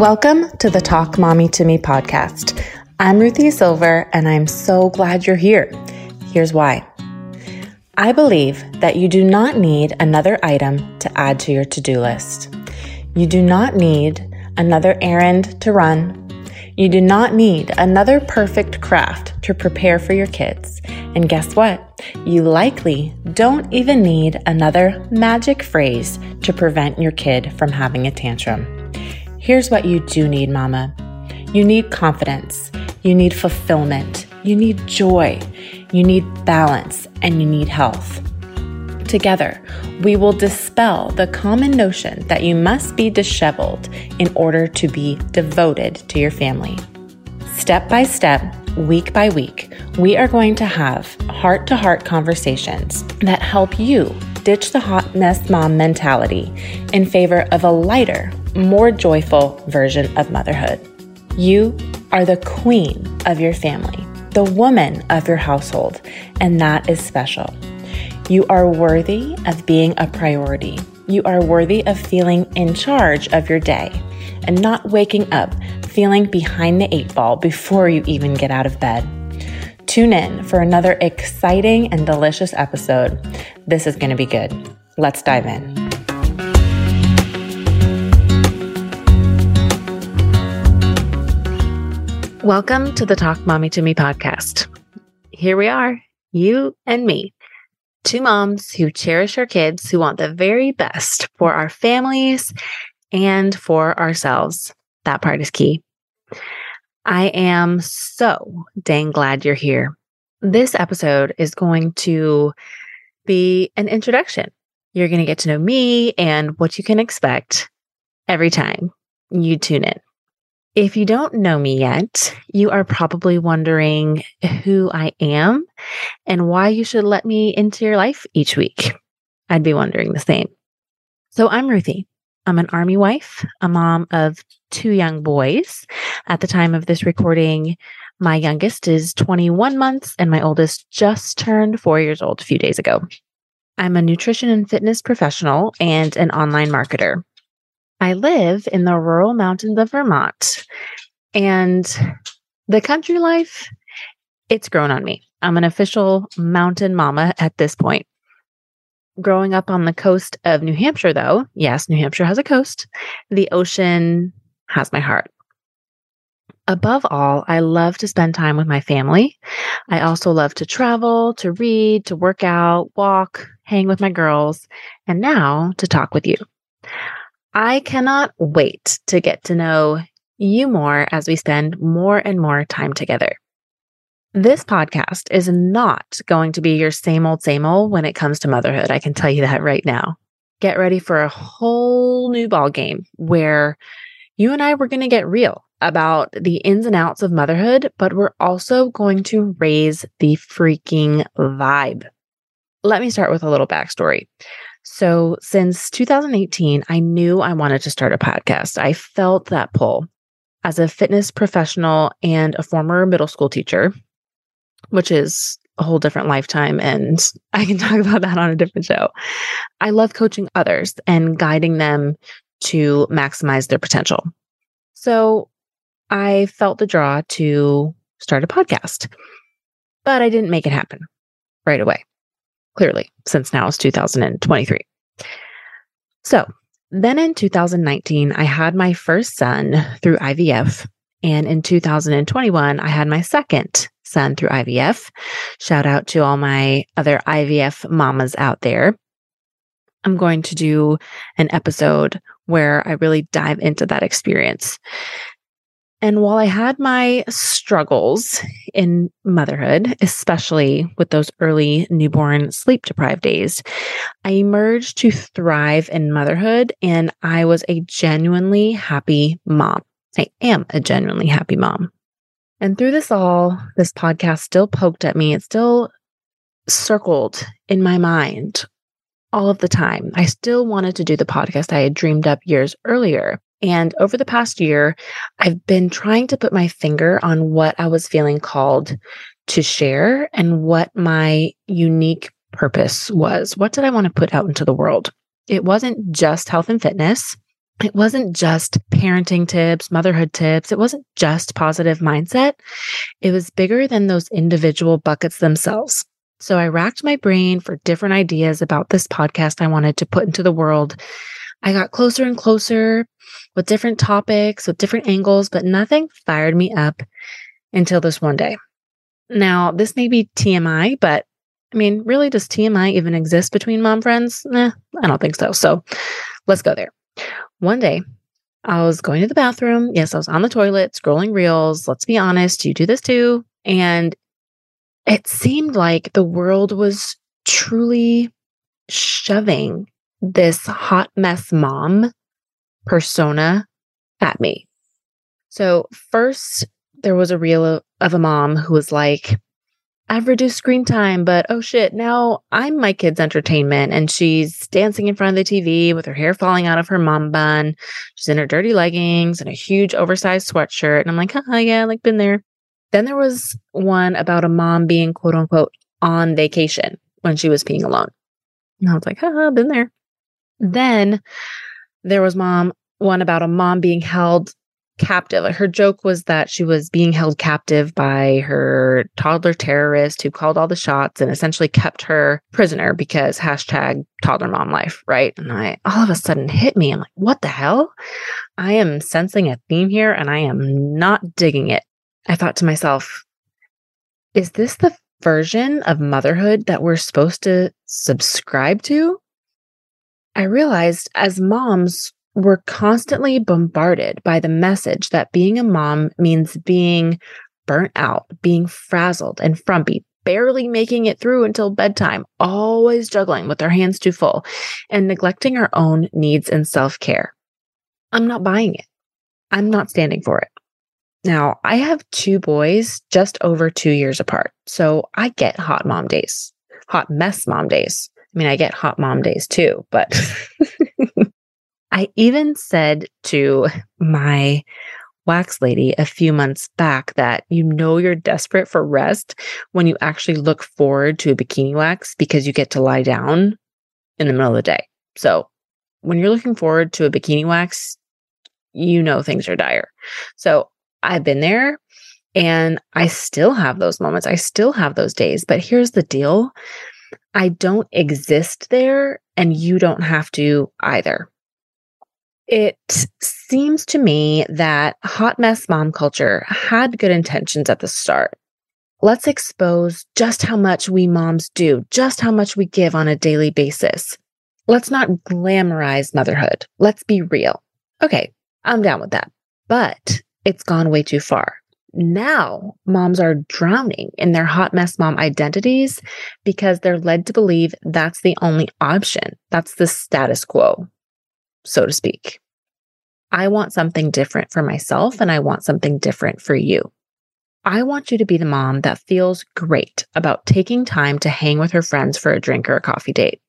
Welcome to the Talk Mommy to Me podcast. I'm Ruthie Silver, and I'm so glad you're here. Here's why. I believe that you do not need another item to add to your to do list. You do not need another errand to run. You do not need another perfect craft to prepare for your kids. And guess what? You likely don't even need another magic phrase to prevent your kid from having a tantrum. Here's what you do need, mama. You need confidence. You need fulfillment. You need joy. You need balance and you need health. Together, we will dispel the common notion that you must be disheveled in order to be devoted to your family. Step by step, week by week, we are going to have heart to heart conversations that help you ditch the hot mess mom mentality in favor of a lighter, more joyful version of motherhood. You are the queen of your family, the woman of your household, and that is special. You are worthy of being a priority. You are worthy of feeling in charge of your day and not waking up feeling behind the eight ball before you even get out of bed. Tune in for another exciting and delicious episode. This is going to be good. Let's dive in. Welcome to the Talk Mommy to Me podcast. Here we are, you and me, two moms who cherish our kids, who want the very best for our families and for ourselves. That part is key. I am so dang glad you're here. This episode is going to be an introduction. You're going to get to know me and what you can expect every time you tune in. If you don't know me yet, you are probably wondering who I am and why you should let me into your life each week. I'd be wondering the same. So I'm Ruthie. I'm an army wife, a mom of two young boys. At the time of this recording, my youngest is 21 months and my oldest just turned four years old a few days ago. I'm a nutrition and fitness professional and an online marketer. I live in the rural mountains of Vermont and the country life, it's grown on me. I'm an official mountain mama at this point. Growing up on the coast of New Hampshire, though, yes, New Hampshire has a coast, the ocean has my heart. Above all, I love to spend time with my family. I also love to travel, to read, to work out, walk, hang with my girls, and now to talk with you. I cannot wait to get to know you more as we spend more and more time together. This podcast is not going to be your same old, same old when it comes to motherhood. I can tell you that right now. Get ready for a whole new ball game where you and I were going to get real about the ins and outs of motherhood, but we're also going to raise the freaking vibe. Let me start with a little backstory. So, since 2018, I knew I wanted to start a podcast. I felt that pull as a fitness professional and a former middle school teacher, which is a whole different lifetime. And I can talk about that on a different show. I love coaching others and guiding them to maximize their potential. So, I felt the draw to start a podcast, but I didn't make it happen right away clearly, since now it's 2023. So then in 2019, I had my first son through IVF. And in 2021, I had my second son through IVF. Shout out to all my other IVF mamas out there. I'm going to do an episode where I really dive into that experience. And while I had my struggles in motherhood, especially with those early newborn sleep deprived days, I emerged to thrive in motherhood and I was a genuinely happy mom. I am a genuinely happy mom. And through this all, this podcast still poked at me. It still circled in my mind all of the time. I still wanted to do the podcast I had dreamed up years earlier. And over the past year, I've been trying to put my finger on what I was feeling called to share and what my unique purpose was. What did I want to put out into the world? It wasn't just health and fitness. It wasn't just parenting tips, motherhood tips. It wasn't just positive mindset. It was bigger than those individual buckets themselves. So I racked my brain for different ideas about this podcast I wanted to put into the world. I got closer and closer with different topics, with different angles, but nothing fired me up until this one day. Now, this may be TMI, but I mean, really, does TMI even exist between mom friends? Nah, I don't think so. So let's go there. One day, I was going to the bathroom. Yes, I was on the toilet scrolling reels. Let's be honest, you do this too. And it seemed like the world was truly shoving this hot mess mom persona at me. So, first, there was a reel of a mom who was like, I've reduced screen time, but oh shit, now I'm my kid's entertainment. And she's dancing in front of the TV with her hair falling out of her mom bun. She's in her dirty leggings and a huge oversized sweatshirt. And I'm like, oh, yeah, like been there. Then there was one about a mom being quote unquote on vacation when she was peeing alone. And I was like, haha, been there. Then there was mom one about a mom being held captive. Her joke was that she was being held captive by her toddler terrorist who called all the shots and essentially kept her prisoner because hashtag toddler mom life, right? And I all of a sudden hit me. I'm like, what the hell? I am sensing a theme here and I am not digging it. I thought to myself, is this the version of motherhood that we're supposed to subscribe to? I realized as moms, we're constantly bombarded by the message that being a mom means being burnt out, being frazzled and frumpy, barely making it through until bedtime, always juggling with our hands too full, and neglecting our own needs and self care. I'm not buying it. I'm not standing for it. Now, I have two boys just over two years apart, so I get hot mom days, hot mess mom days. I mean, I get hot mom days too, but I even said to my wax lady a few months back that you know you're desperate for rest when you actually look forward to a bikini wax because you get to lie down in the middle of the day. So when you're looking forward to a bikini wax, you know things are dire. So I've been there and I still have those moments. I still have those days. But here's the deal I don't exist there, and you don't have to either. It seems to me that hot mess mom culture had good intentions at the start. Let's expose just how much we moms do, just how much we give on a daily basis. Let's not glamorize motherhood. Let's be real. Okay, I'm down with that. But it's gone way too far. Now, moms are drowning in their hot mess mom identities because they're led to believe that's the only option. That's the status quo so to speak. I want something different for myself and I want something different for you. I want you to be the mom that feels great about taking time to hang with her friends for a drink or a coffee date.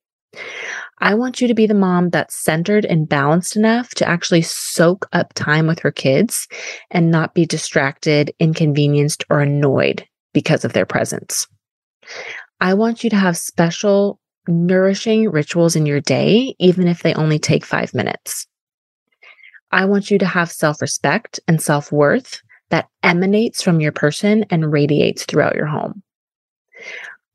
I want you to be the mom that's centered and balanced enough to actually soak up time with her kids and not be distracted, inconvenienced, or annoyed because of their presence. I want you to have special nourishing rituals in your day, even if they only take five minutes. I want you to have self respect and self worth that emanates from your person and radiates throughout your home.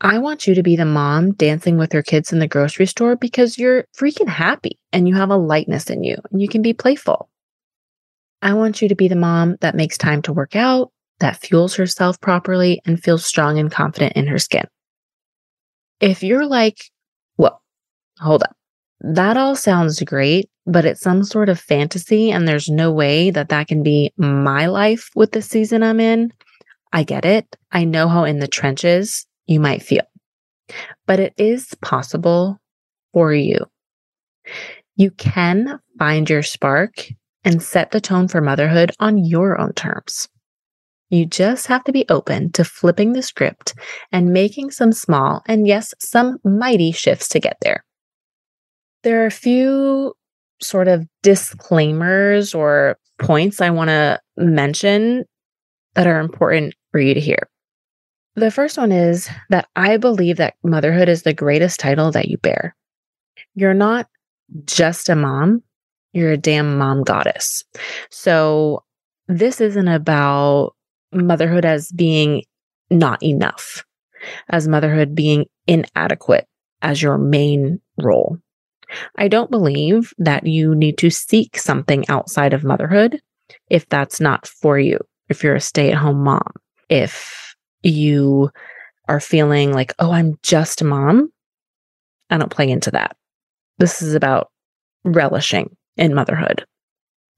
I want you to be the mom dancing with her kids in the grocery store because you're freaking happy and you have a lightness in you and you can be playful. I want you to be the mom that makes time to work out, that fuels herself properly, and feels strong and confident in her skin. If you're like, well, hold up. That all sounds great, but it's some sort of fantasy, and there's no way that that can be my life with the season I'm in. I get it. I know how in the trenches you might feel, but it is possible for you. You can find your spark and set the tone for motherhood on your own terms. You just have to be open to flipping the script and making some small and, yes, some mighty shifts to get there. There are a few sort of disclaimers or points I want to mention that are important for you to hear. The first one is that I believe that motherhood is the greatest title that you bear. You're not just a mom, you're a damn mom goddess. So, this isn't about motherhood as being not enough, as motherhood being inadequate as your main role. I don't believe that you need to seek something outside of motherhood if that's not for you, if you're a stay at home mom, if you are feeling like, oh, I'm just a mom. I don't play into that. This is about relishing in motherhood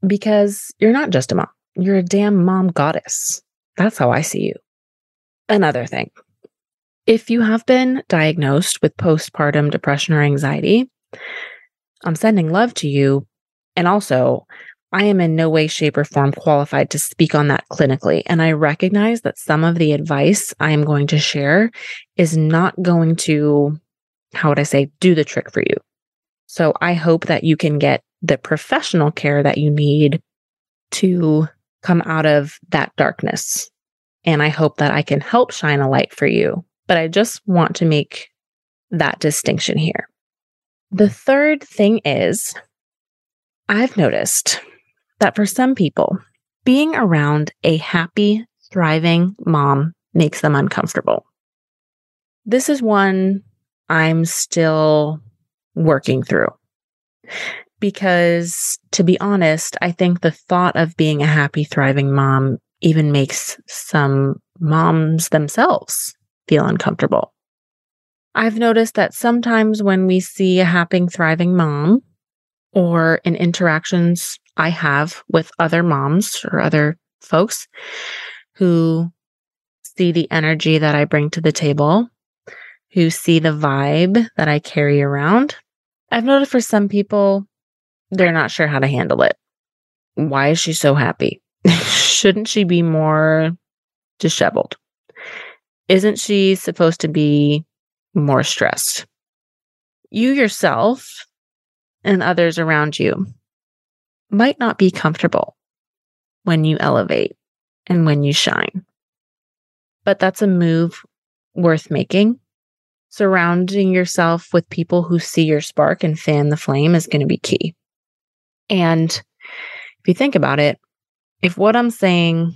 because you're not just a mom, you're a damn mom goddess. That's how I see you. Another thing if you have been diagnosed with postpartum depression or anxiety, I'm sending love to you. And also, I am in no way, shape, or form qualified to speak on that clinically. And I recognize that some of the advice I am going to share is not going to, how would I say, do the trick for you. So I hope that you can get the professional care that you need to come out of that darkness. And I hope that I can help shine a light for you. But I just want to make that distinction here. The third thing is, I've noticed that for some people, being around a happy, thriving mom makes them uncomfortable. This is one I'm still working through. Because to be honest, I think the thought of being a happy, thriving mom even makes some moms themselves feel uncomfortable. I've noticed that sometimes when we see a happy, thriving mom or in interactions I have with other moms or other folks who see the energy that I bring to the table, who see the vibe that I carry around, I've noticed for some people, they're not sure how to handle it. Why is she so happy? Shouldn't she be more disheveled? Isn't she supposed to be more stressed. You yourself and others around you might not be comfortable when you elevate and when you shine. But that's a move worth making. Surrounding yourself with people who see your spark and fan the flame is going to be key. And if you think about it, if what I'm saying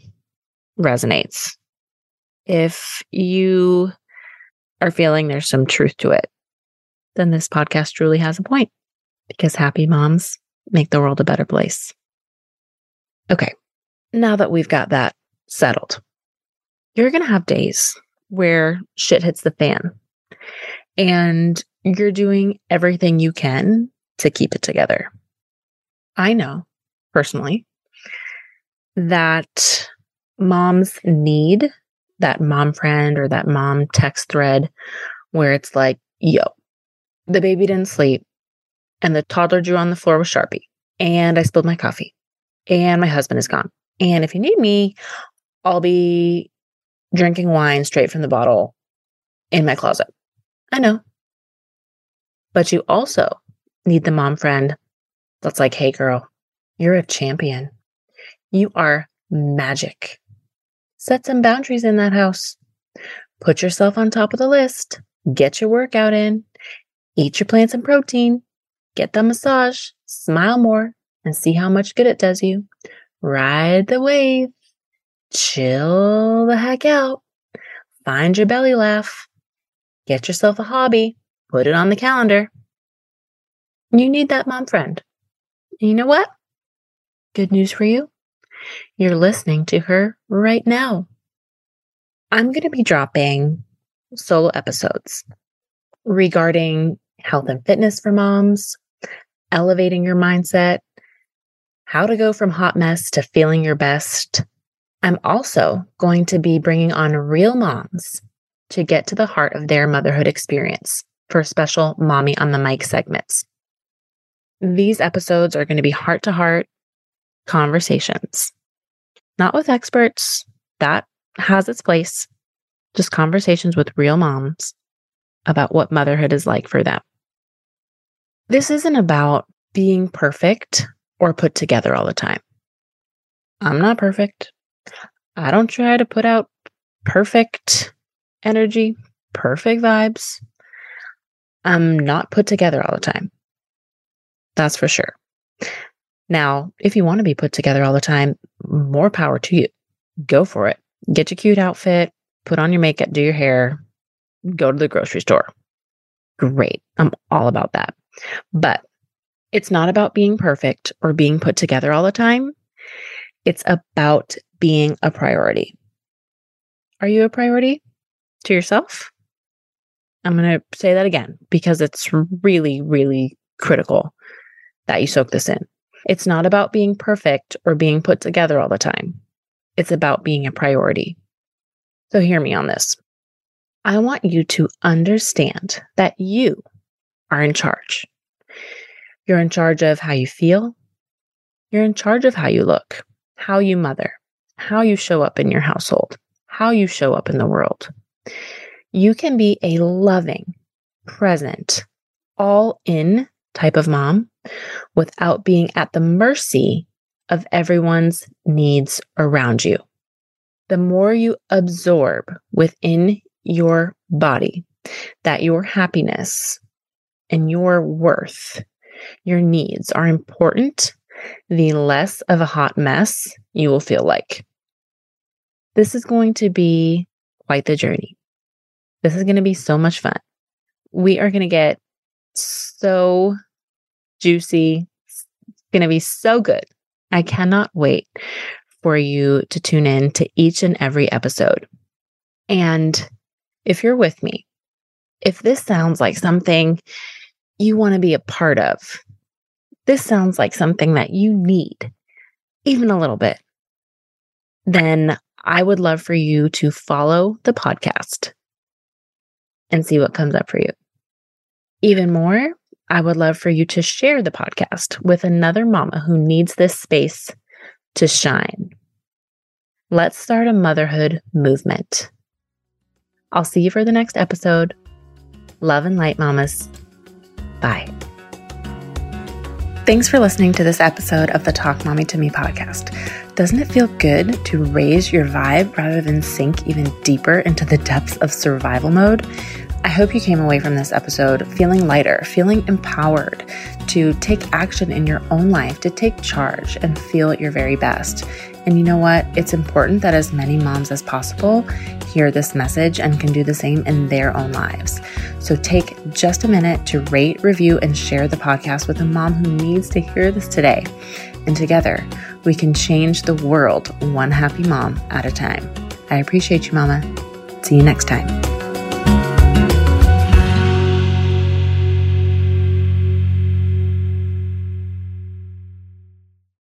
resonates, if you are feeling there's some truth to it, then this podcast truly has a point because happy moms make the world a better place. Okay, now that we've got that settled, you're going to have days where shit hits the fan and you're doing everything you can to keep it together. I know personally that moms need that mom friend or that mom text thread where it's like, yo, the baby didn't sleep and the toddler drew on the floor with Sharpie and I spilled my coffee and my husband is gone. And if you need me, I'll be drinking wine straight from the bottle in my closet. I know. But you also need the mom friend that's like, hey, girl, you're a champion. You are magic. Set some boundaries in that house. Put yourself on top of the list. Get your workout in. Eat your plants and protein. Get the massage. Smile more and see how much good it does you. Ride the wave. Chill the heck out. Find your belly laugh. Get yourself a hobby. Put it on the calendar. You need that mom friend. you know what? Good news for you. You're listening to her right now. I'm going to be dropping solo episodes regarding health and fitness for moms, elevating your mindset, how to go from hot mess to feeling your best. I'm also going to be bringing on real moms to get to the heart of their motherhood experience for special Mommy on the Mic segments. These episodes are going to be heart to heart conversations not with experts. That has its place. Just conversations with real moms about what motherhood is like for them. This isn't about being perfect or put together all the time. I'm not perfect. I don't try to put out perfect energy, perfect vibes. I'm not put together all the time. That's for sure. Now, if you want to be put together all the time, more power to you. Go for it. Get your cute outfit, put on your makeup, do your hair, go to the grocery store. Great. I'm all about that. But it's not about being perfect or being put together all the time. It's about being a priority. Are you a priority to yourself? I'm going to say that again because it's really, really critical that you soak this in. It's not about being perfect or being put together all the time. It's about being a priority. So hear me on this. I want you to understand that you are in charge. You're in charge of how you feel. You're in charge of how you look, how you mother, how you show up in your household, how you show up in the world. You can be a loving, present, all in type of mom without being at the mercy of everyone's needs around you. The more you absorb within your body that your happiness and your worth, your needs are important, the less of a hot mess you will feel like. This is going to be quite the journey. This is going to be so much fun. We are going to get so juicy. It's going to be so good. I cannot wait for you to tune in to each and every episode. And if you're with me, if this sounds like something you want to be a part of, this sounds like something that you need, even a little bit, then I would love for you to follow the podcast and see what comes up for you. Even more, I would love for you to share the podcast with another mama who needs this space to shine. Let's start a motherhood movement. I'll see you for the next episode. Love and light, mamas. Bye. Thanks for listening to this episode of the Talk Mommy to Me podcast. Doesn't it feel good to raise your vibe rather than sink even deeper into the depths of survival mode? I hope you came away from this episode feeling lighter, feeling empowered to take action in your own life, to take charge and feel your very best. And you know what? It's important that as many moms as possible hear this message and can do the same in their own lives. So take just a minute to rate, review, and share the podcast with a mom who needs to hear this today. And together, we can change the world one happy mom at a time. I appreciate you, Mama. See you next time.